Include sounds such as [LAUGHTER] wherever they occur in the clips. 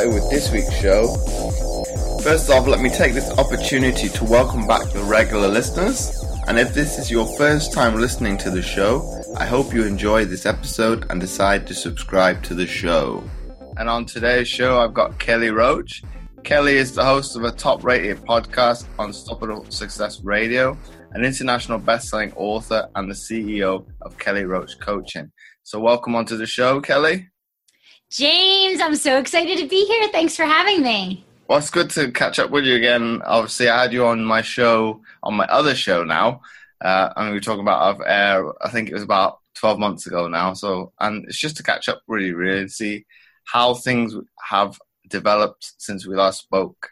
started with this week's show, first off, let me take this opportunity to welcome back the regular listeners. And if this is your first time listening to the show, I hope you enjoy this episode and decide to subscribe to the show. And on today's show, I've got Kelly Roach. Kelly is the host of a top rated podcast, Unstoppable Success Radio, an international best-selling author, and the CEO of Kelly Roach Coaching. So, welcome onto the show, Kelly. James, I'm so excited to be here. Thanks for having me. Well, it's good to catch up with you again. Obviously, I had you on my show, on my other show now. Uh, and we were talking about off air, I think it was about 12 months ago now. So, and it's just to catch up really, really, and see how things have developed since we last spoke.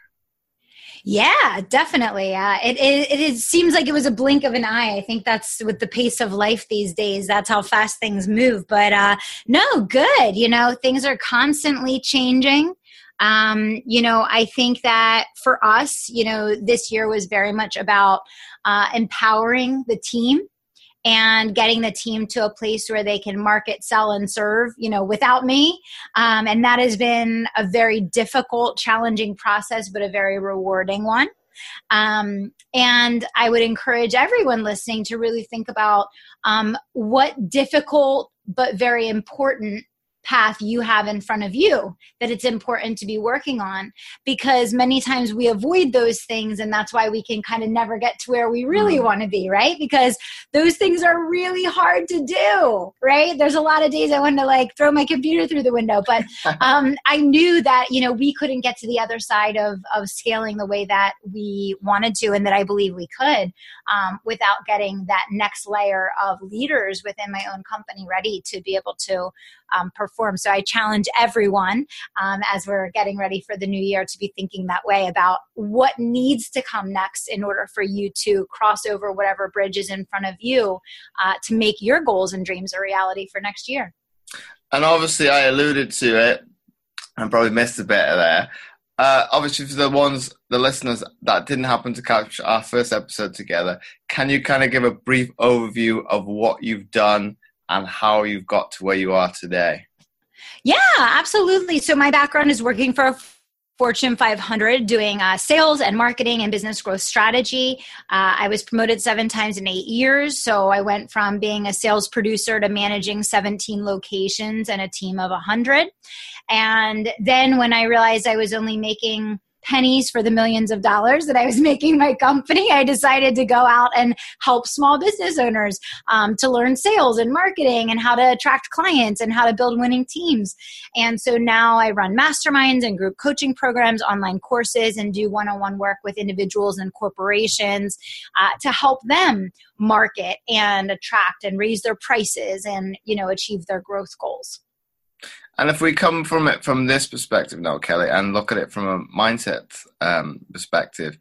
Yeah, definitely. Uh, it, it, it seems like it was a blink of an eye. I think that's with the pace of life these days. That's how fast things move. But uh, no, good. You know, things are constantly changing. Um, you know, I think that for us, you know, this year was very much about uh, empowering the team and getting the team to a place where they can market, sell, and serve, you know, without me. Um, and that has been a very difficult, challenging process, but a very rewarding one. Um, and I would encourage everyone listening to really think about um, what difficult but very important path you have in front of you that it's important to be working on because many times we avoid those things and that's why we can kind of never get to where we really mm. want to be right because those things are really hard to do right there's a lot of days i want to like throw my computer through the window but [LAUGHS] um, i knew that you know we couldn't get to the other side of of scaling the way that we wanted to and that i believe we could um, without getting that next layer of leaders within my own company ready to be able to um, perform. So I challenge everyone um, as we're getting ready for the new year to be thinking that way about what needs to come next in order for you to cross over whatever bridge is in front of you uh, to make your goals and dreams a reality for next year. And obviously, I alluded to it and probably missed a bit there. Uh, obviously, for the ones, the listeners that didn't happen to catch our first episode together, can you kind of give a brief overview of what you've done and how you've got to where you are today. Yeah, absolutely. So my background is working for Fortune 500 doing uh, sales and marketing and business growth strategy. Uh, I was promoted seven times in eight years. So I went from being a sales producer to managing 17 locations and a team of 100. And then when I realized I was only making pennies for the millions of dollars that I was [LAUGHS] making my company, I decided to go out and help small business owners um, to learn sales and marketing and how to attract clients and how to build winning teams. And so now I run masterminds and group coaching programs, online courses, and do one on one work with individuals and corporations uh, to help them market and attract and raise their prices and you know achieve their growth goals. And if we come from it from this perspective now, Kelly, and look at it from a mindset um, perspective,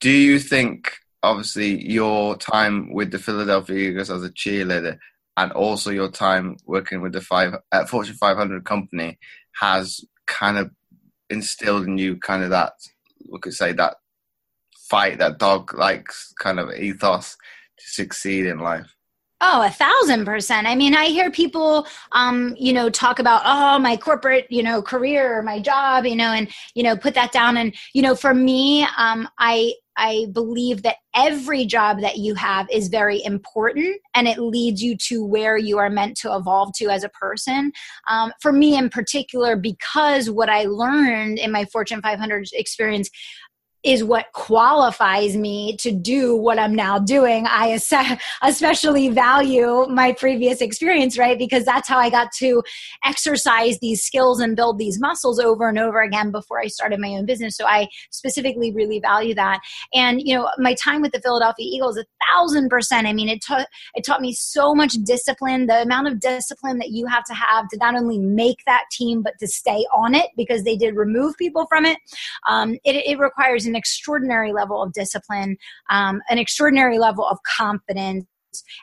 do you think, obviously, your time with the Philadelphia Eagles as a cheerleader and also your time working with the five uh, Fortune 500 company has kind of instilled in you kind of that, we could say, that fight, that dog like kind of ethos to succeed in life? Oh, a thousand percent. I mean, I hear people, um, you know, talk about, oh, my corporate, you know, career, my job, you know, and, you know, put that down. And, you know, for me, um, I, I believe that every job that you have is very important and it leads you to where you are meant to evolve to as a person. Um, for me in particular, because what I learned in my Fortune 500 experience is what qualifies me to do what I'm now doing. I [LAUGHS] especially value my previous experience, right? Because that's how I got to exercise these skills and build these muscles over and over again before I started my own business. So I specifically really value that. And, you know, my time with the Philadelphia Eagles, a thousand percent. I mean, it taught, it taught me so much discipline, the amount of discipline that you have to have to not only make that team, but to stay on it because they did remove people from it. Um, it, it requires an extraordinary level of discipline, um, an extraordinary level of confidence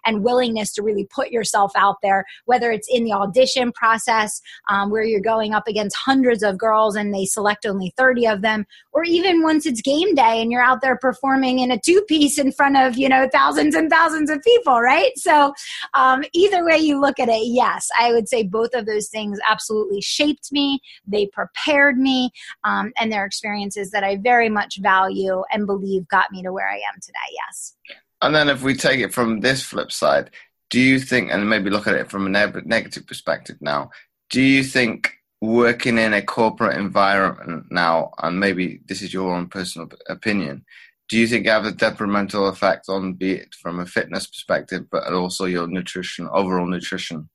and willingness to really put yourself out there, whether it's in the audition process um, where you're going up against hundreds of girls and they select only 30 of them, or even once it's game day and you're out there performing in a two piece in front of, you know, thousands and thousands of people, right? So, um, either way you look at it, yes, I would say both of those things absolutely shaped me. They prepared me, um, and they're experiences that I very much value and believe got me to where I am today. Yes. And then if we take it from this flip side, do you think, and maybe look at it from a ne- negative perspective now, do you think working in a corporate environment now, and maybe this is your own personal opinion, do you think you have a detrimental effect on be it from a fitness perspective, but also your nutrition, overall nutrition?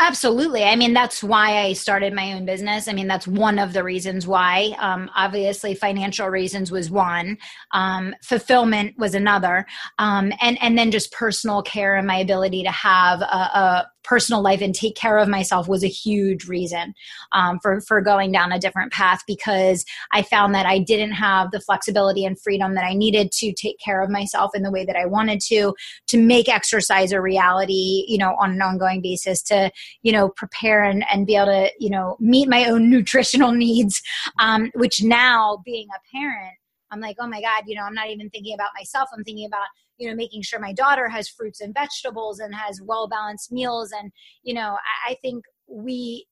Absolutely. I mean, that's why I started my own business. I mean, that's one of the reasons why. Um, obviously, financial reasons was one, um, fulfillment was another, um, and and then just personal care and my ability to have a, a personal life and take care of myself was a huge reason um, for for going down a different path because I found that I didn't have the flexibility and freedom that I needed to take care of myself in the way that I wanted to to make exercise a reality you know on an ongoing basis to you know prepare and, and be able to you know meet my own [LAUGHS] nutritional needs um, which now being a parent I'm like, oh my God, you know, I'm not even thinking about myself. I'm thinking about you know making sure my daughter has fruits and vegetables and has well balanced meals and you know I, I, think we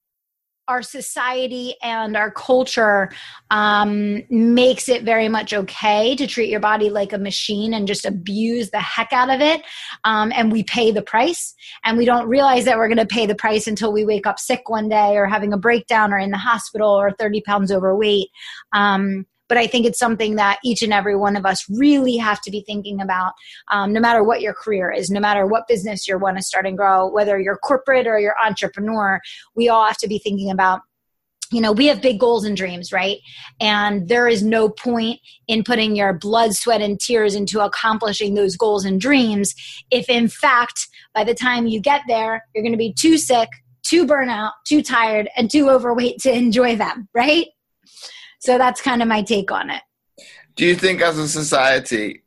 our society and our culture um, makes it very much okay to treat your body like a machine and just abuse the heck out of it. Um, and we pay the price, and we don't realize that we're going to pay the price until we wake up sick one day or having a breakdown or in the hospital or 30 pounds overweight. Um, but I think it's something that each and every one of us really have to be thinking about, um, no matter what your career is, no matter what business you want to start and grow, whether you're corporate or you're entrepreneur, we all have to be thinking about you know, we have big goals and dreams, right? And there is no point in putting your blood, sweat, and tears into accomplishing those goals and dreams if, in fact, by the time you get there, you're going to be too sick, too burnout, too tired, and too overweight to enjoy them, right? So that's kind of my take on it. Do you think as a society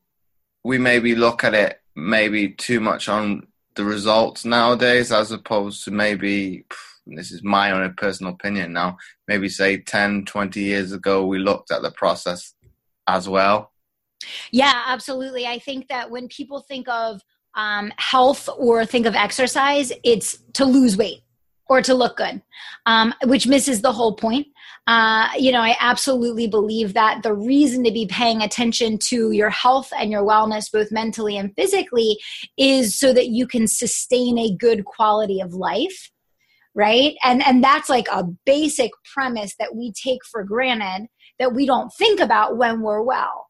we maybe look at it maybe too much on the results nowadays as opposed to maybe this is my own personal opinion now maybe say 10 20 years ago we looked at the process as well yeah absolutely i think that when people think of um, health or think of exercise it's to lose weight or to look good, um, which misses the whole point. Uh, you know, I absolutely believe that the reason to be paying attention to your health and your wellness, both mentally and physically, is so that you can sustain a good quality of life right? And and that's like a basic premise that we take for granted that we don't think about when we're well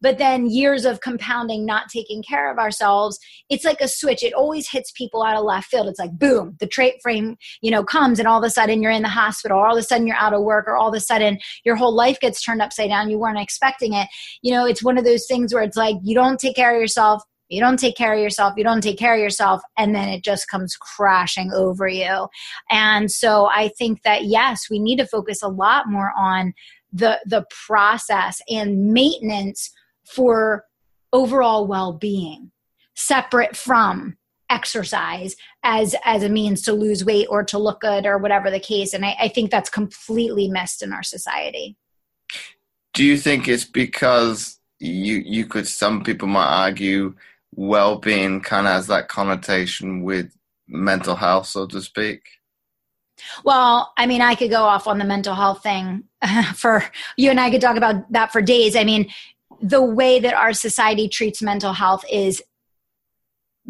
but then years of compounding not taking care of ourselves it's like a switch. It always hits people out of left field. It's like boom the trait frame you know comes and all of a sudden you're in the hospital all of a sudden you're out of work or all of a sudden your whole life gets turned upside down. You weren't expecting it. You know it's one of those things where it's like you don't take care of yourself you don't take care of yourself you don't take care of yourself and then it just comes crashing over you. And so i think that yes we need to focus a lot more on the the process and maintenance for overall well-being separate from exercise as as a means to lose weight or to look good or whatever the case. And I, I, think that's completely missed in our society. Do you think it's because you you could some people might argue well-being kind of has that connotation with mental health so to speak? Well, I mean, I could go off on the mental health thing [LAUGHS] for you and I could talk about that for days. I mean, the way that our society treats mental health is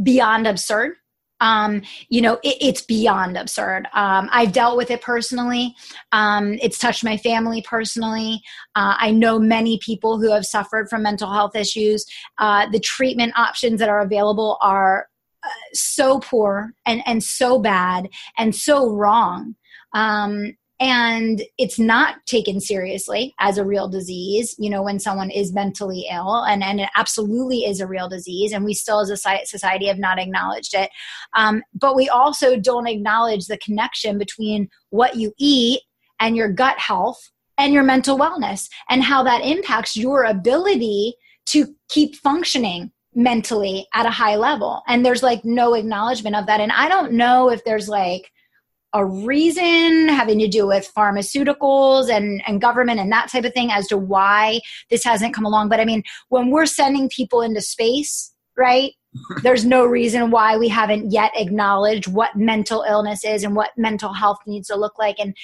beyond absurd. Um, you know, it, it's beyond absurd. Um, I've dealt with it personally. Um, it's touched my family personally. Uh, I know many people who have suffered from mental health issues. Uh, the treatment options that are available are uh, so poor and, and so bad and so wrong. Um, and it's not taken seriously as a real disease you know when someone is mentally ill and, and it absolutely is a real disease and we still as a society have not acknowledged it. Um, but we also don't acknowledge the connection between what you eat and your gut health and your mental wellness and how that impacts your ability to keep functioning mentally at a high level. And there's like no acknowledgement of that. And i don't know if there's like a reason having to do with pharmaceuticals and, and government and that type of thing as to why this hasn't come along. But i mean when we're sending people into space right [LAUGHS] there's no reason why we haven't yet acknowledged what mental illness is and what mental health needs to look like. And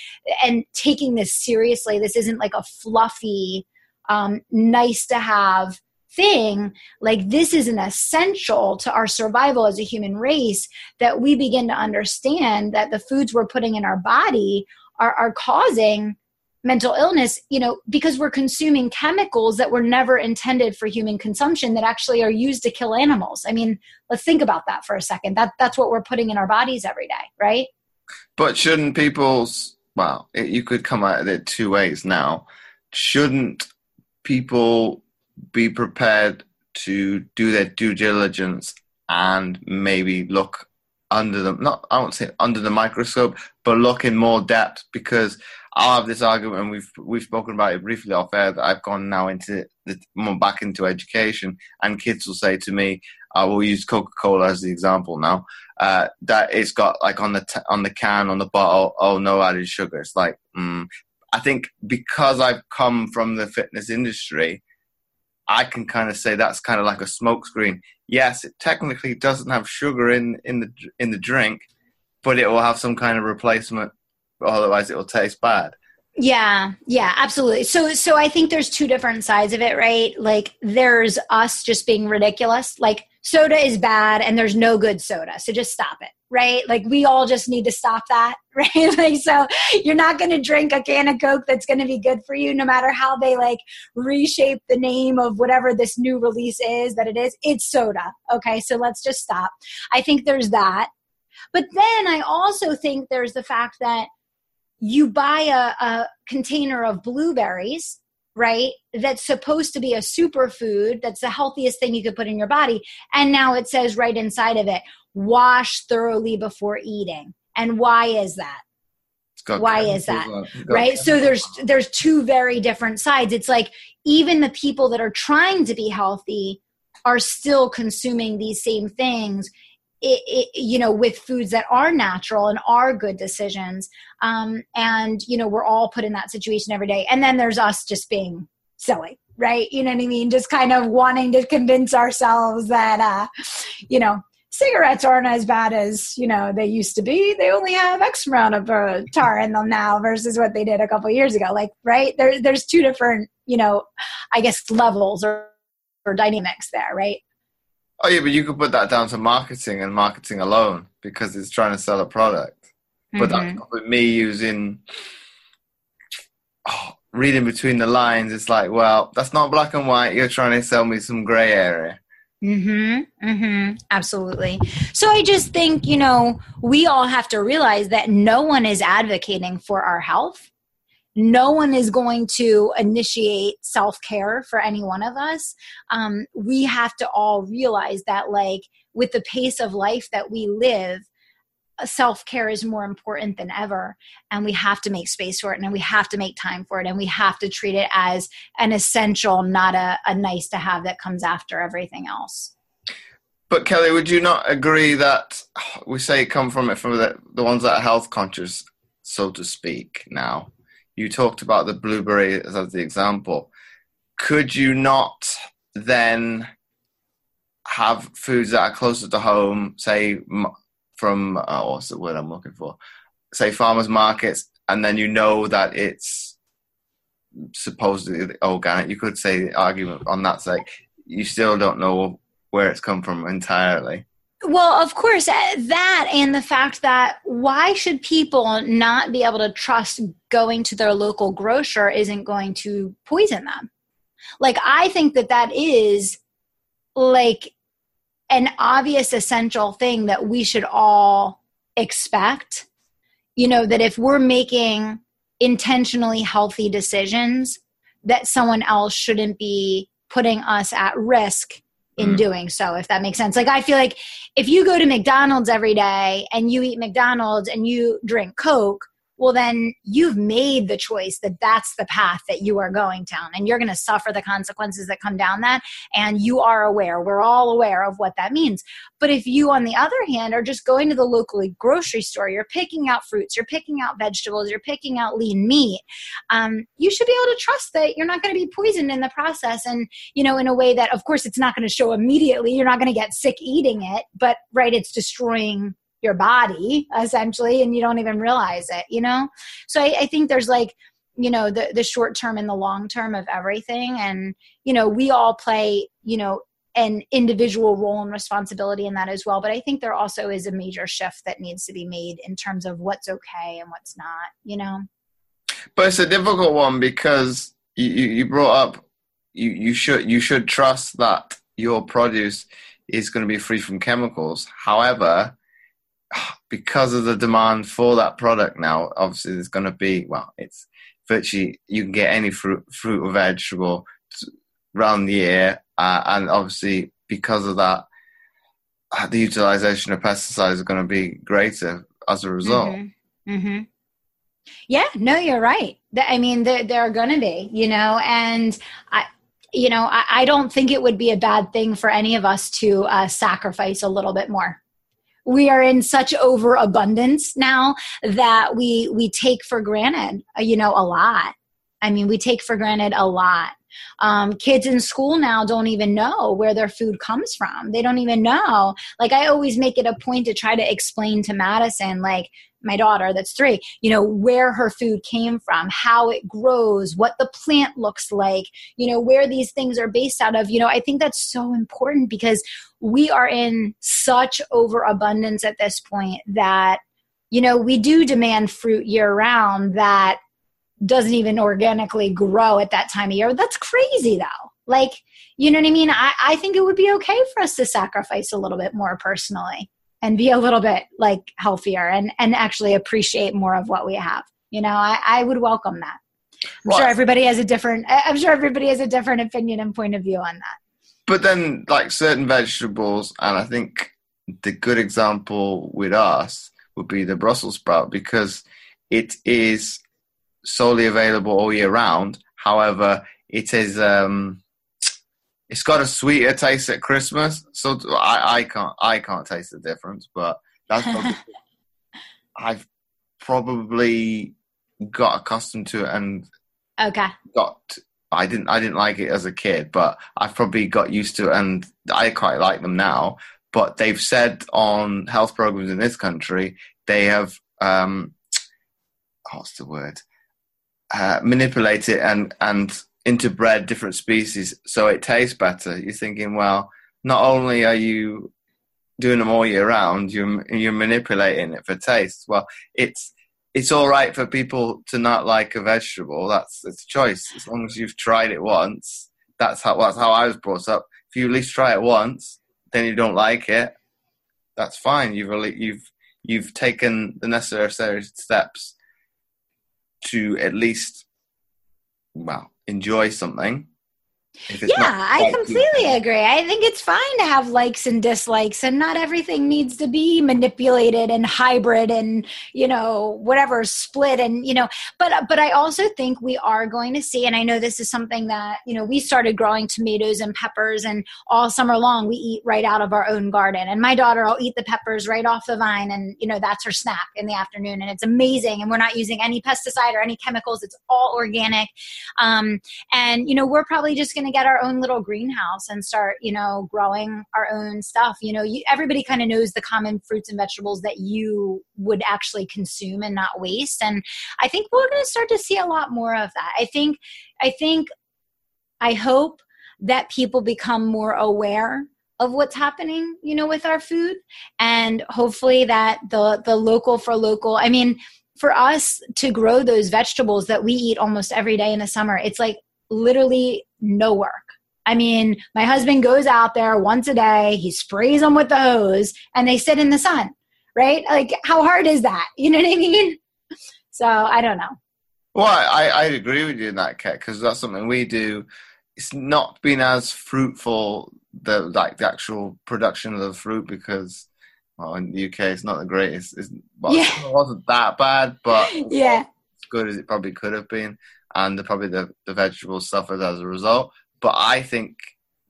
and taking this seriously this isn't like a fluffy um, nice to have thing like this is an essential to our survival as a human race that we begin to understand that the foods we're putting in our body are, are causing mental illness you know because we're consuming chemicals that were never intended for human consumption that actually are used to kill animals. I mean let's think about that for a second. That that's what we're putting in our bodies every day right? But shouldn't people's well it, you could come at it two ways now. Shouldn't people be prepared to do their due diligence and maybe look under the not I won't say under the microscope, but look in more depth because I'll have this argument and we've we've spoken about it briefly off air that I've gone now into the, more back into education and kids will say to me, I will use Coca Cola as the example now, uh, that it's got like on the t- on the can on the bottle, oh no added sugar. It's like mm. I think because I've come from the fitness industry, I can kind of say that's kind of like a smokescreen. Yes, it technically doesn't have sugar in, in the in the drink, but it will have some kind of replacement. Otherwise, it will taste bad. Yeah, yeah, absolutely. So so I think there's two different sides of it, right? Like there's us just being ridiculous. Like soda is bad and there's no good soda. So just stop it, right? Like we all just need to stop that, [LAUGHS] right? like so you're not going to drink a can of Coke that's going to be good for you no matter how they like reshape the name of whatever this new release is that it is. It's soda. Okay? So let's just stop. I think there's that. But then I also think there's the fact that you buy a, a container of blueberries right? That's supposed to be a superfood. That's the healthiest thing you could put in your body. And now it says right inside of it wash thoroughly before eating. And why is that? Why is that? right? so there's there's two very different sides. It's like even the people that are trying to be healthy are still consuming these same things it, it, you know with foods that are natural and are good decisions um, and you know we're all put in that situation every day. And then there's us just being silly right? You know what i mean? Just kind of wanting to convince ourselves that uh, you know cigarettes aren't as bad as you know they used to be. They only have x amount of uh, tar in them now versus what they did a couple years ago. Like right? There, there's two different you know i guess levels or, or dynamics there right Oh yeah, but you could put that down to marketing and marketing alone because it's trying to sell a product. Mm-hmm. But that's with me using oh, reading between the lines. It's like, well, that's not black and white. You're trying to sell me some gray area. Mm-hmm. Mm-hmm. Absolutely. So I just think, you know, we all have to realize that no one is advocating for our health no one is going to initiate self care for any one of us. Um, we have to all realize that, like, with the pace of life that we live, self care is more important than ever. And we have to make space for it and we have to make time for it. And we have to treat it as an essential, not a, a nice to have that comes after everything else. But Kelly, would you not agree that we say come from it from the, the ones that are health conscious, so to speak, now? You talked about the blueberry as the example. Could you not then have foods that are closer to home, say from uh, what's the word I'm looking for? Say farmers markets, and then you know that it's supposedly organic. You could say the argument on that side. You still don't know where it's come from entirely. Well, of course, uh, that and the fact that why should people not be able to trust going to their local grocer isn't going to poison them? Like, I think that that is like an obvious essential thing that we should all expect. You know, that if we're making intentionally healthy decisions, that someone else shouldn't be putting us at risk in mm. doing so if that makes sense like i feel like if you go to mcdonald's every day and you eat mcdonald's and you drink coke well then you've made the choice that that's the path that you are going down and you're going to suffer the consequences that come down that and you are aware. We're all aware of what that means. But if you on the other hand are just going to the local grocery store you're picking out fruits you're picking out vegetables you're picking out lean meat um, you should be able to trust that you're not going to be poisoned in the process and you know in a way that of course it's not going to show immediately. You're not going to get sick eating it but right it's destroying your body essentially and you don't even realize it you know? So I, I think there's like you know the the short term and the long term of everything. And you know we all play you know an individual role and responsibility in that as well. But i think there also is a major shift that needs to be made in terms of what's okay and what's not you know? But it's a difficult one because you, you brought up you, you should you should trust that your produce is going to be free from chemicals. However [SIGHS] because of the demand for that product now, obviously there's going to be well, it's virtually you can get any fruit, fruit or vegetable around the year, uh, and obviously because of that, uh, the utilization of pesticides is going to be greater as a result. Mm-hmm. Mm-hmm. Yeah, no, you're right. I mean, there, are going to be, you know, and I, you know, I, I, don't think it would be a bad thing for any of us to uh, sacrifice a little bit more we are in such overabundance now that we we take for granted uh, you know a lot. I mean we take for granted a lot. Um, kids in school now don't even know where their food comes from. They don't even know. Like i always make it a point to try to explain to madison like my daughter that's three you know where her food came from how it grows what the plant looks like you know where these things are based out of. You know i think that's so important because we are in such overabundance at this point that you know we do demand fruit year round that doesn't even organically grow at that time of year. That's crazy though. Like you know what i mean? I, I think it would be okay for us to sacrifice a little bit more personally and be a little bit like healthier and and actually appreciate more of what we have. You know i, I would welcome that. I'm well, sure everybody has a different i'm sure everybody has a different opinion and point of view on that but then like certain vegetables and i think the good example with us would be the brussels sprout because it is solely available all year round however it is um it's got a sweeter taste at Christmas. So I, I can't I can't taste the difference, but that's [LAUGHS] probably, I've probably got accustomed to it and okay got I didn't I didn't like it as a kid, but I've probably got used to it and I quite like them now. But they've said on health programs in this country they have um, what's the word uh, manipulate it and and interbred different species so it tastes better. You're thinking, well, not only are you doing them all year round, you're you're manipulating it for taste. Well, it's it's all right for people to not like a vegetable. That's it's a choice. As long as you've tried it once, that's how that's how I was brought up. If you at least try it once, then you don't like it. That's fine. You've really, you've you've taken the necessary steps to at least well enjoy something yeah, I completely agree. I think it's fine to have likes and dislikes, and not everything needs to be manipulated and hybrid and you know whatever split and you know. But but I also think we are going to see, and I know this is something that you know we started growing tomatoes and peppers, and all summer long we eat right out of our own garden. And my daughter will eat the peppers right off the vine, and you know that's her snack in the afternoon, and it's amazing. And we're not using any pesticide or any chemicals; it's all organic. Um, and you know we're probably just going to get our own little greenhouse and start, you know, growing our own stuff. You know, you, everybody kind of knows the common fruits and vegetables that you would actually consume and not waste. And I think we're going to start to see a lot more of that. I think, I think, I hope that people become more aware of what's happening you know with our food and hopefully that the the local for local i mean for us to grow those vegetables that we eat almost every day in the summer it's like literally no work. I mean, my husband goes out there once a day, he sprays them with the hose, and they sit in the sun, right? Like, how hard is that? [LAUGHS] You know what I mean? So I don't know. Well, I, I agree with you in that, Kat, because that's something we do. It's not been as fruitful, the like the actual production of the fruit, because well, in the UK, it's not the greatest. It's, well, Yeah. it wasn't that bad, but [LAUGHS] Yeah. as good as it probably could have been, and the, probably the, the vegetables suffered as a result. But I think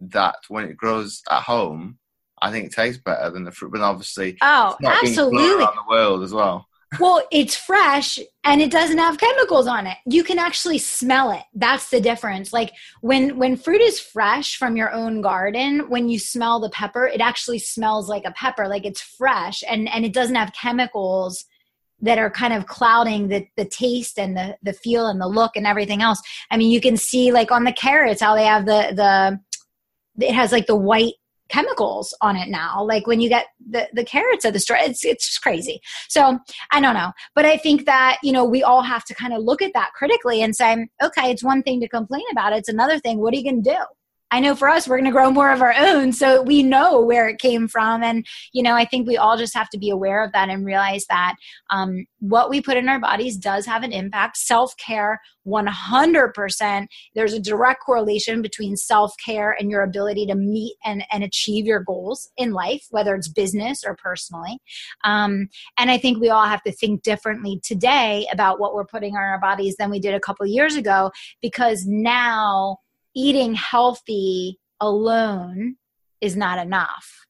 that when it grows at home, I think it tastes better than the fruit. But obviously, Oh, it's not being absolutely. around the world as well. Well, it's fresh and it doesn't have chemicals on it. You can actually smell it. That's the difference. Like when when fruit is fresh from your own garden, when you smell the pepper, it actually smells like a pepper, like it's fresh and and it doesn't have chemicals that are kind of clouding the the taste and the the feel and the look and everything else. I mean, you can see like on the carrots how they have the the it has like the white chemicals on it now like when you get the the carrots at the store it's it's just crazy so I don't know. But I think that, you know, we all have to kind of look at that critically and say, okay, it's one thing to complain about. It's another thing. What are you going to do? I know for us, we're going to grow more of our own. So we know where it came from. And, you know, I think we all just have to be aware of that and realize that um, what we put in our bodies does have an impact. Self care, 100%. There's a direct correlation between self care and your ability to meet and, and achieve your goals in life, whether it's business or personally. Um, and I think we all have to think differently today about what we're putting on our bodies than we did a couple years ago because now eating healthy alone is not enough.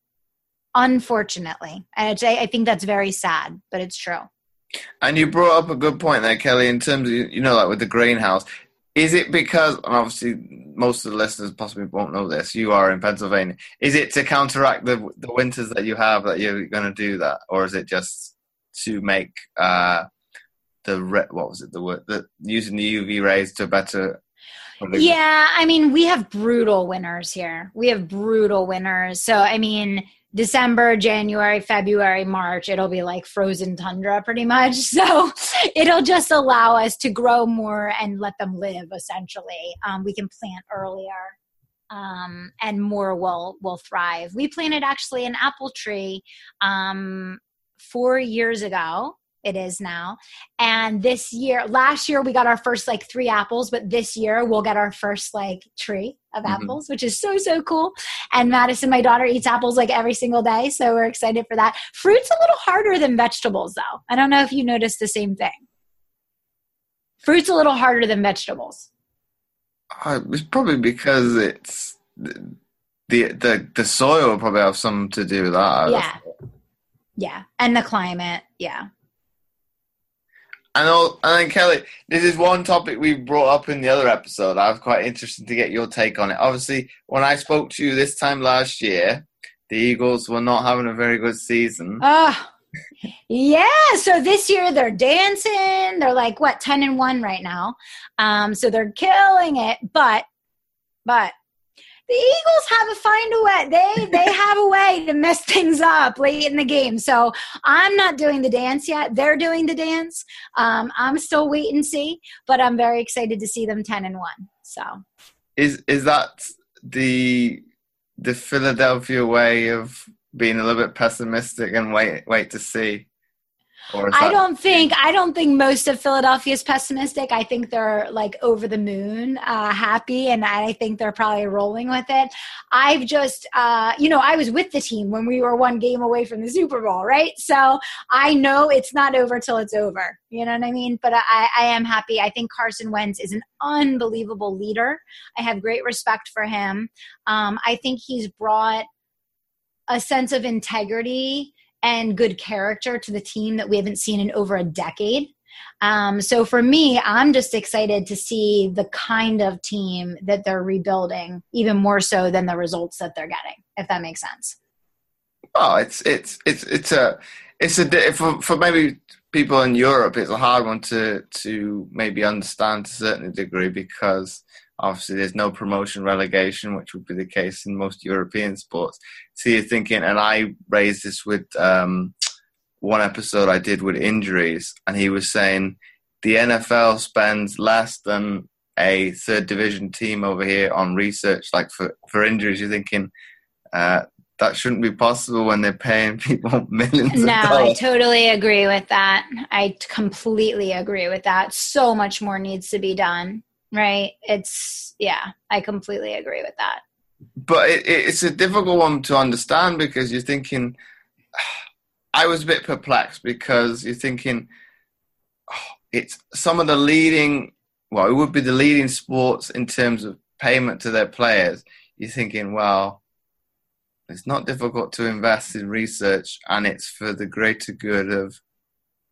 Unfortunately. And I think that's very sad, but it's true. And you brought up a good point there, Kelly, in terms of, you know, like with the greenhouse. Is it because, and obviously most of the listeners possibly won't know this, you are in Pennsylvania. Is it to counteract the, the winters that you have that you're going to do that? Or is it just to make uh, the, what was it, the word, the, using the UV rays to better. Yeah, I mean, we have brutal winters here. We have brutal winters. So, I mean, December, January, February, March, it'll be like frozen tundra pretty much. [LAUGHS] So, it'll just allow us to grow more and let them live essentially. Um, we can plant earlier. Um, and more will will thrive. We planted actually an apple tree um, four years ago. It is now, and this year, last year we got our first like three apples, but this year we'll get our first like tree of Mhm. apples, which is so so cool. And Madison, my daughter, eats apples like every single day, so we're excited for that. Fruit's a little harder than vegetables, though. I don't know if you noticed the same thing. Fruit's a little harder than vegetables. Uh, it's probably because it's the, the the the soil probably have something to do with that. Yeah. Yeah, and the climate. Yeah. And, and then Kelly, this is one topic we brought up in the other episode. I was quite interested to get your take on it. Obviously, when I spoke to you this time last year, the Eagles were not having a very good season. Oh, yeah. So this year they're dancing. They're like what ten and one right now. Um, so they're killing it. But, but the Eagles have a find a way. They they have a way to mess things up late in the game. So I'm not doing the dance yet. They're doing the dance. Um, I'm still wait and see. But I'm very excited to see them ten and one. So Is is that the the Philadelphia way of being a little bit pessimistic and wait wait to see? I don't think I don't think most of Philadelphia is pessimistic. I think they're like over the moon, uh, happy, and I think they're probably rolling with it. I've just, uh, you know, I was with the team when we were one game away from the Super Bowl, right? So I know it's not over till it's over. You know what I mean? But I, I am happy. I think Carson Wentz is an unbelievable leader. I have great respect for him. Um, I think he's brought a sense of integrity and good character to the team that we haven't seen in over a decade. Um, so for me, I'm just excited to see the kind of team that they're rebuilding, even more so than the results that they're getting, if that makes sense. Oh, it's it's it's it's a it's a for for maybe people in Europe. It's a hard one to to maybe understand to a certain degree because obviously there's no promotion relegation, which would be the case in most European sports. So you're thinking, and I raised this with um, one episode I did with injuries, and he was saying the NFL spends less than a third division team over here on research, like for for injuries. You're thinking. Uh, that shouldn't be possible when they're paying [LAUGHS] people millions No, I totally agree with that. I completely agree with that. So much more needs to be done, right? It's, yeah, I completely agree with that. but it, it, it's a difficult one to understand because you're thinking [SIGHS] I was a bit perplexed because you're thinking oh, it's some of the leading, well, it would be the leading sports in terms of payment to their players. You're thinking, well, it's not difficult to invest in research, and it's for the greater good of,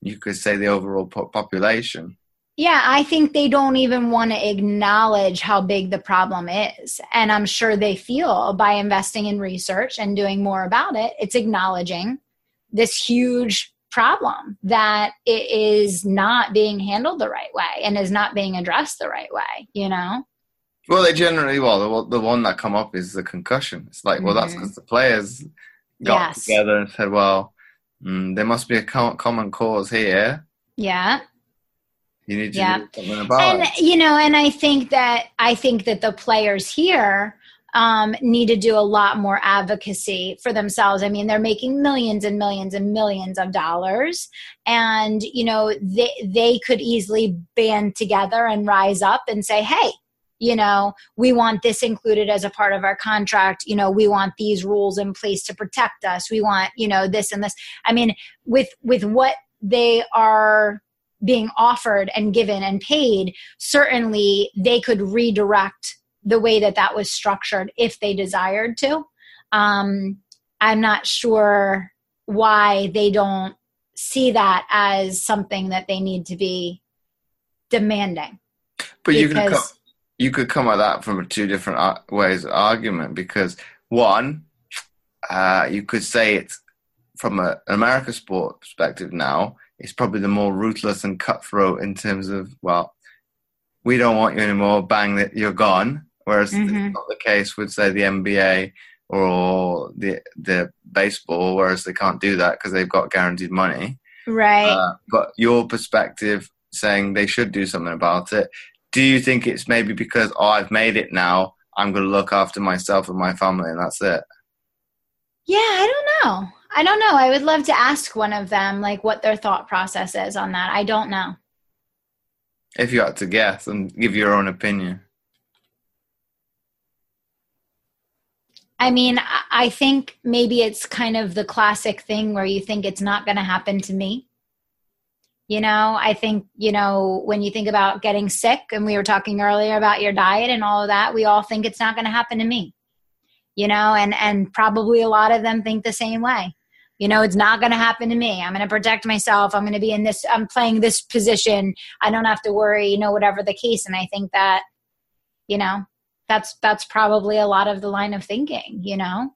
you could say, the overall population. Yeah, I think they don't even want to acknowledge how big the problem is. And I'm sure they feel by investing in research and doing more about it, it's acknowledging this huge problem that it is not being handled the right way and is not being addressed the right way, you know? Well, they generally, well, the, the one that come up is the concussion. It's like, well, mm-hmm. that's because the players got yes. together and said, well, mm, there must be a common cause here. Yeah you need to yeah. do something about and, it. You know, and I think that I think that the players here um, need to do a lot more advocacy for themselves. I mean, they're making millions and millions and millions of dollars, and you know they they could easily band together and rise up and say, "Hey, you know, we want this included as a part of our contract. You know, we want these rules in place to protect us. We want you know this and this." I mean, with with what they are being offered and given and paid, certainly they could redirect the way that that was structured if they desired to. Um, I'm not sure why they don't see that as something that they need to be demanding. But you could come, you could come at that from two different ways of argument because one, uh, you could say it's from a, an America sport perspective now it's probably the more ruthless and cutthroat in terms of well, we don't want you anymore. Bang, that you're gone. Whereas mm-hmm. not the case with say the NBA or the the baseball, whereas they can't do that because they've got guaranteed money. Right. Uh, but your perspective saying they should do something about it. Do you think it's maybe because oh I've made it now, I'm going to look after myself and my family, and that's it? Yeah, I don't know. I don't know. I would love to ask one of them like what their thought process is on that. I don't know. If you had to guess and give your own opinion. I mean, I think maybe it's kind of the classic thing where you think it's not going to happen to me. You know, I think, you know, when you think about getting sick, and we were talking earlier about your diet and all of that, we all think it's not going to happen to me. You know, and and probably a lot of them think the same way you know it's not going to happen to me. I'm going to protect myself. I'm going to be in this i'm playing this position. I don't have to worry you know whatever the case. And i think that you know that's that's probably a lot of the line of thinking you know?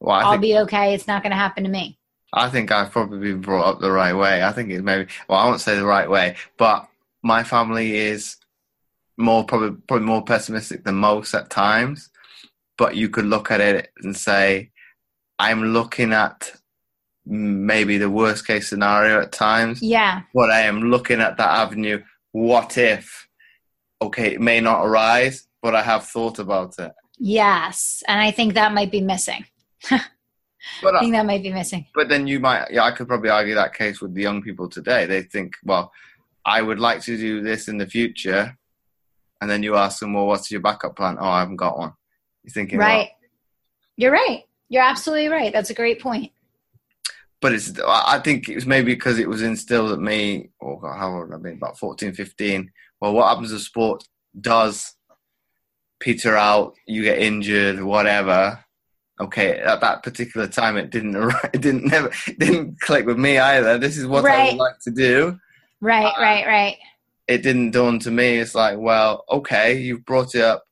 Well, I will be okay. It's not going to happen to me. I think i've probably been brought up the right way. I think it's maybe well i won't say the right way but my family is more probably probably more pessimistic than most at times. But you could look at it and say I'm looking at maybe the worst case scenario at times. Yeah. But I am looking at that avenue. What if? Okay, it may not arise, but I have thought about it. Yes, and I think that might be missing. [LAUGHS] but I think that might be missing. But then you might, yeah, I could probably argue that case with the young people today. They think, well, I would like to do this in the future, and then you ask them, well, what's your backup plan? Oh, I haven't got one. You're thinking, right? Well, You're right. You're absolutely right. That's a great point. But it's, I think it was maybe because it was instilled at me, or oh how old I been, about 14, 15. Well, what happens if sport does peter out, you get injured, whatever. Okay, at that particular time, it didn't, [LAUGHS] it didn't never, it didn't click with me either. This is what right. I would like to do. Right, uh, right, right. It didn't dawn to me. It's like, well, okay, you've brought it up.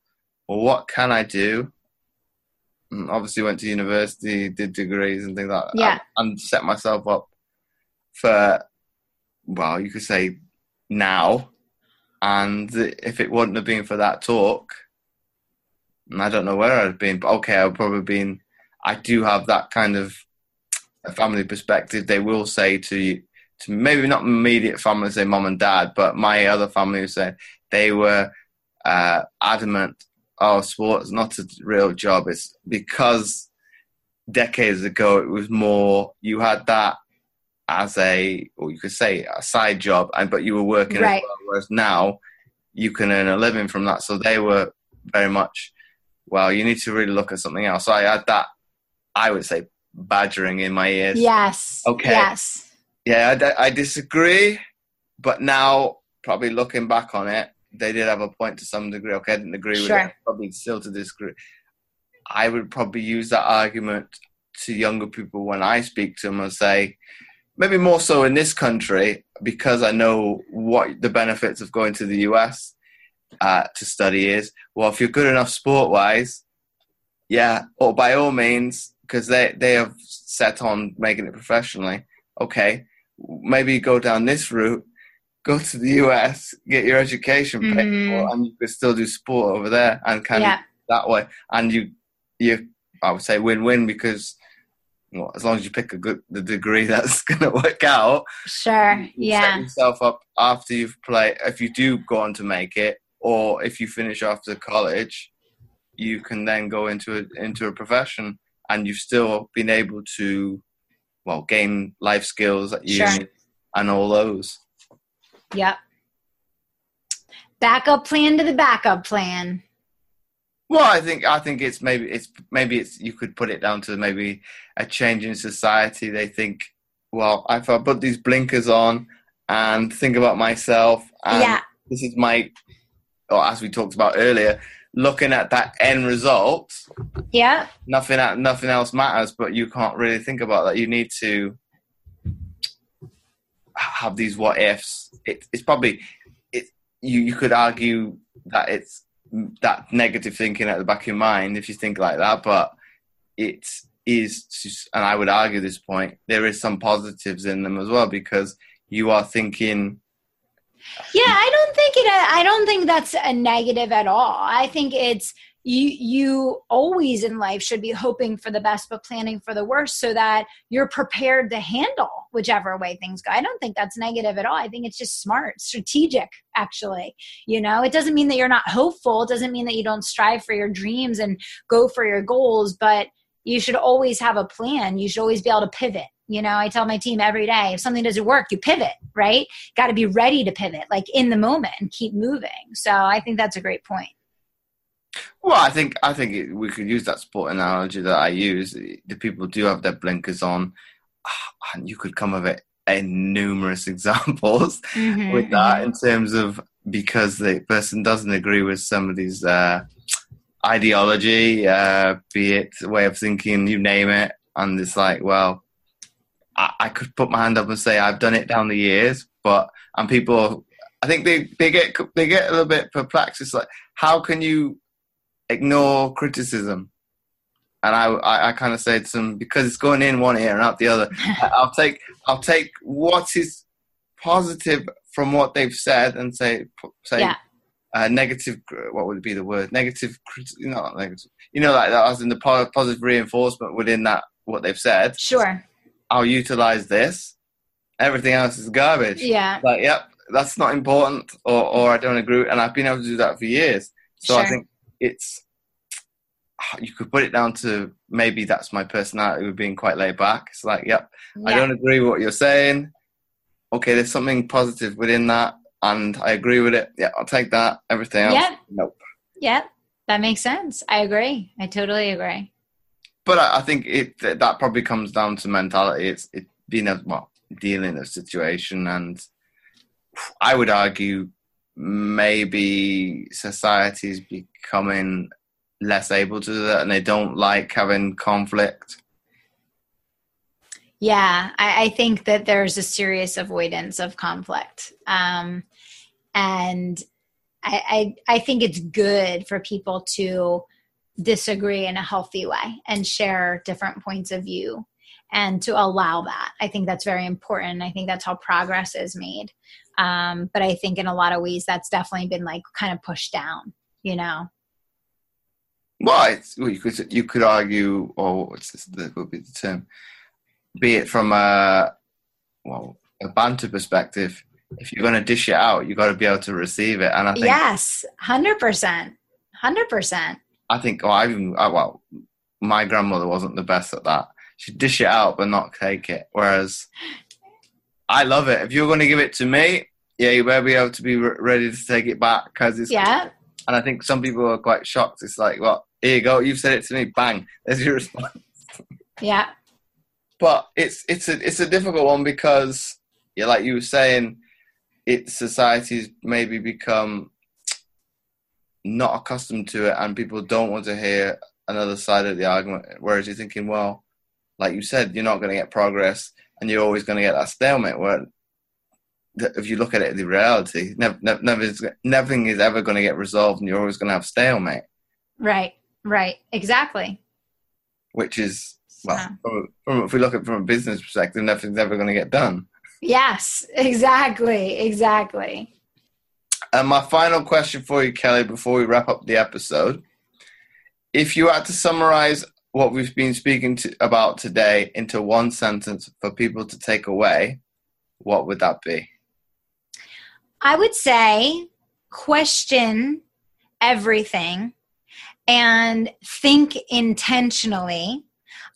Well, what can I do? Obviously went to university, did degrees and things like that. Yeah. And set myself up for, well, you could say now. And if it wouldn't have been for that talk, I don't know where I'd been. But okay, I've probably been. I do have that kind of a family perspective. They will say to you, to maybe not immediate family, say mom and dad, but my other family who said they were uh, adamant oh, sports not a real job. It's because decades ago it was more you had that as a, or you could say a side job, and but you were working. Right. Well, whereas now you can earn a living from that. So they were very much, well, you need to really look at something else. So I had that, I would say, badgering in my ears. Yes. Okay. Yes. Yeah, I, I disagree, but now probably looking back on it, they did have a point to some degree. Okay, I didn't agree with Sure. it. Probably still to this disagree. I would probably use that argument to younger people when I speak to them and say, maybe more so in this country because I know what the benefits of going to the US uh, to study is. Well, if you're good enough sport wise, yeah, or by all means, because they they have set on making it professionally. Okay, maybe go down this route. Go to the US, get your education paid Mhm. for, and you could still do sport over there and kind Yeah. of that way. And you, you, I would say win-win because well, as long as you pick a good the degree [LAUGHS] that's going to work out, Sure. you set Yeah. yourself up after you've played. If you do go on to make it, or if you finish after college, you can then go into a, into a profession, and you've still been able to, well, gain life skills at Sure. uni and all those. Yep. Backup plan to the backup plan. Well, I think I think it's maybe it's maybe it's you could put it down to maybe a change in society. They think, well, if I put these blinkers on and think about myself, and yeah. this is my, or as we talked about earlier, looking at that end result, Yeah. nothing nothing else matters. But you can't really think about that. You need to have these what ifs. It, it's probably it. You you could argue that it's that negative thinking at the back of your mind if you think like that, but it is, and I would argue this point, there is some positives in them as well because you are thinking. Yeah, I don't think it. I don't think that's a negative at all. I think it's you. You always in life should be hoping for the best, but planning for the worst, so that you're prepared to handle whichever way things go. I don't think that's negative at all. I think it's just smart, strategic. Actually, you know, it doesn't mean that you're not hopeful. It doesn't mean that you don't strive for your dreams and go for your goals, but you should always have a plan. You should always be able to pivot. You know, I tell my team every day if something doesn't work, you pivot, right? Got to be ready to pivot, like in the moment and keep moving. So I think that's a great point. Well, I think I think we could use that sport analogy that I use. The people do have their blinkers on, [SIGHS] and you could come of it in numerous [LAUGHS] examples Mhm, with that mhm. in terms of because the person doesn't agree with somebody's uh, ideology, uh, be it way of thinking, you name it, and it's like, well, I, I could put my hand up and say I've done it down the years, but and people, I think they they get they get a little bit perplexed. It's like, how can you ignore criticism? And I, I, I kind of say to them because it's going in one ear and out the other. [LAUGHS] I'll take I'll take what is positive from what they've said and say say Yeah. uh, negative. What would be the word? Negative. You know, negative. You know, like that as in the positive reinforcement within that what they've said. Sure. I'll utilize this. Everything else is garbage. Yeah. Like, yep, that's not important, or or I don't agree. And I've been able to do that for years. So I think it's you could put it down to maybe that's my personality with being quite laid back. It's like, yep, I don't agree with what you're saying. Okay, there's something positive within that, and I agree with it. Yeah, I'll take that. Everything else, Yeah. nope. Yeah. That makes sense. I agree. I totally agree. But I, I think it that probably comes down to mentality. It's it being a well dealing a situation, and I would argue maybe society is becoming less able to do that, and they don't like having conflict. Yeah, I, I think that there's a serious avoidance of conflict. Um, and I, I, I think it's good for people to disagree in a healthy way and share different points of view and to allow that. I think that's very important. I think that's how progress is made. Um, but I think in a lot of ways that's definitely been like kind of pushed down, you know? Well, it's, well, you could you could argue, or what's this, that would be the term? Be it from a well a banter perspective. If you're going to dish it out, you've got to be able to receive it. And I think Yes, 100%. 100%. I think well, I even well, my grandmother wasn't the best at that. She'd dish it out but not take it. Whereas I love it. If you're going to give it to me, yeah, you better be able to be re- ready to take it back because it's. Yeah. And I think some people are quite shocked. It's like, well, here you go. You've said it to me. Bang. [LAUGHS] There's your response. Yeah. but it's it's a it's a difficult one because yeah, like you were saying, it society's maybe become not accustomed to it, and people don't want to hear another side of the argument. Whereas you're thinking, well, like you said, you're not going to get progress, and you're always going to get that stalemate. Where if you look at it, the reality, never, never, nothing is ever going to get resolved, and you're always going to have stalemate. Right. Right. Exactly. Which is well, yeah. from, from, if we look at it from a business perspective, nothing's ever going to get done. Yes, exactly, exactly. And my final question for you, Kelly, before we wrap up the episode, if you had to summarize what we've been speaking to, about today into one sentence for people to take away, what would that be? I would say question everything and think intentionally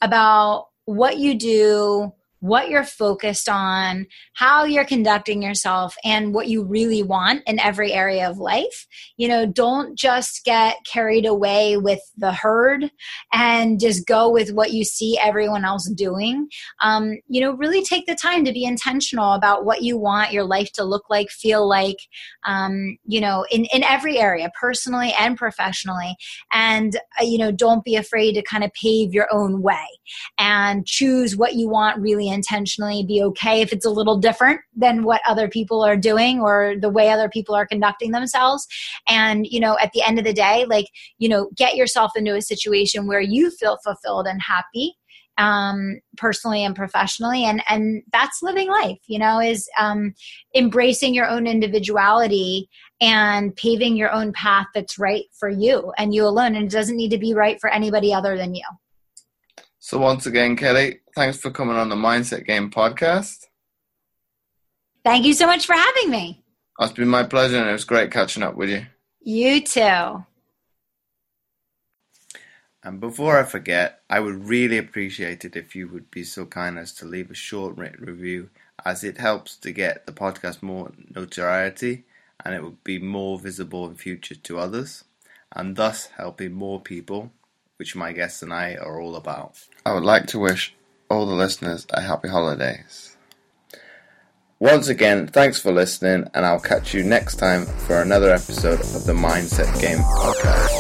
about what you do what you're focused on, how you're conducting yourself, and what you really want in every area of life. You know, don't just get carried away with the herd and just go with what you see everyone else doing. Um, you know, really take the time to be intentional about what you want your life to look like, feel like, um, you know, in, in every area, personally and professionally. And, uh, you know, don't be afraid to kind of pave your own way and choose what you want really intentionally be okay if it's a little different than what other people are doing or the way other people are conducting themselves. And you know at the end of the day like you know get yourself into a situation where you feel fulfilled and happy um, personally and professionally. And and that's living life you know is um, embracing your own individuality and paving your own path that's right for you and you alone. And it doesn't need to be right for anybody other than you so once again, Kelly, thanks for coming on the Mindset Game podcast. Thank you so much for having me. It's been my pleasure, and it was great catching up with you. You too. And before I forget, I would really appreciate it if you would be so kind as to leave a short written review, as it helps to get the podcast more notoriety and it would be more visible in future to others, and thus helping more people which my guests and I are all about. I would like to wish all the listeners a happy holidays. Once again, thanks for listening, and I'll catch you next time for another episode of the Mindset Game Podcast.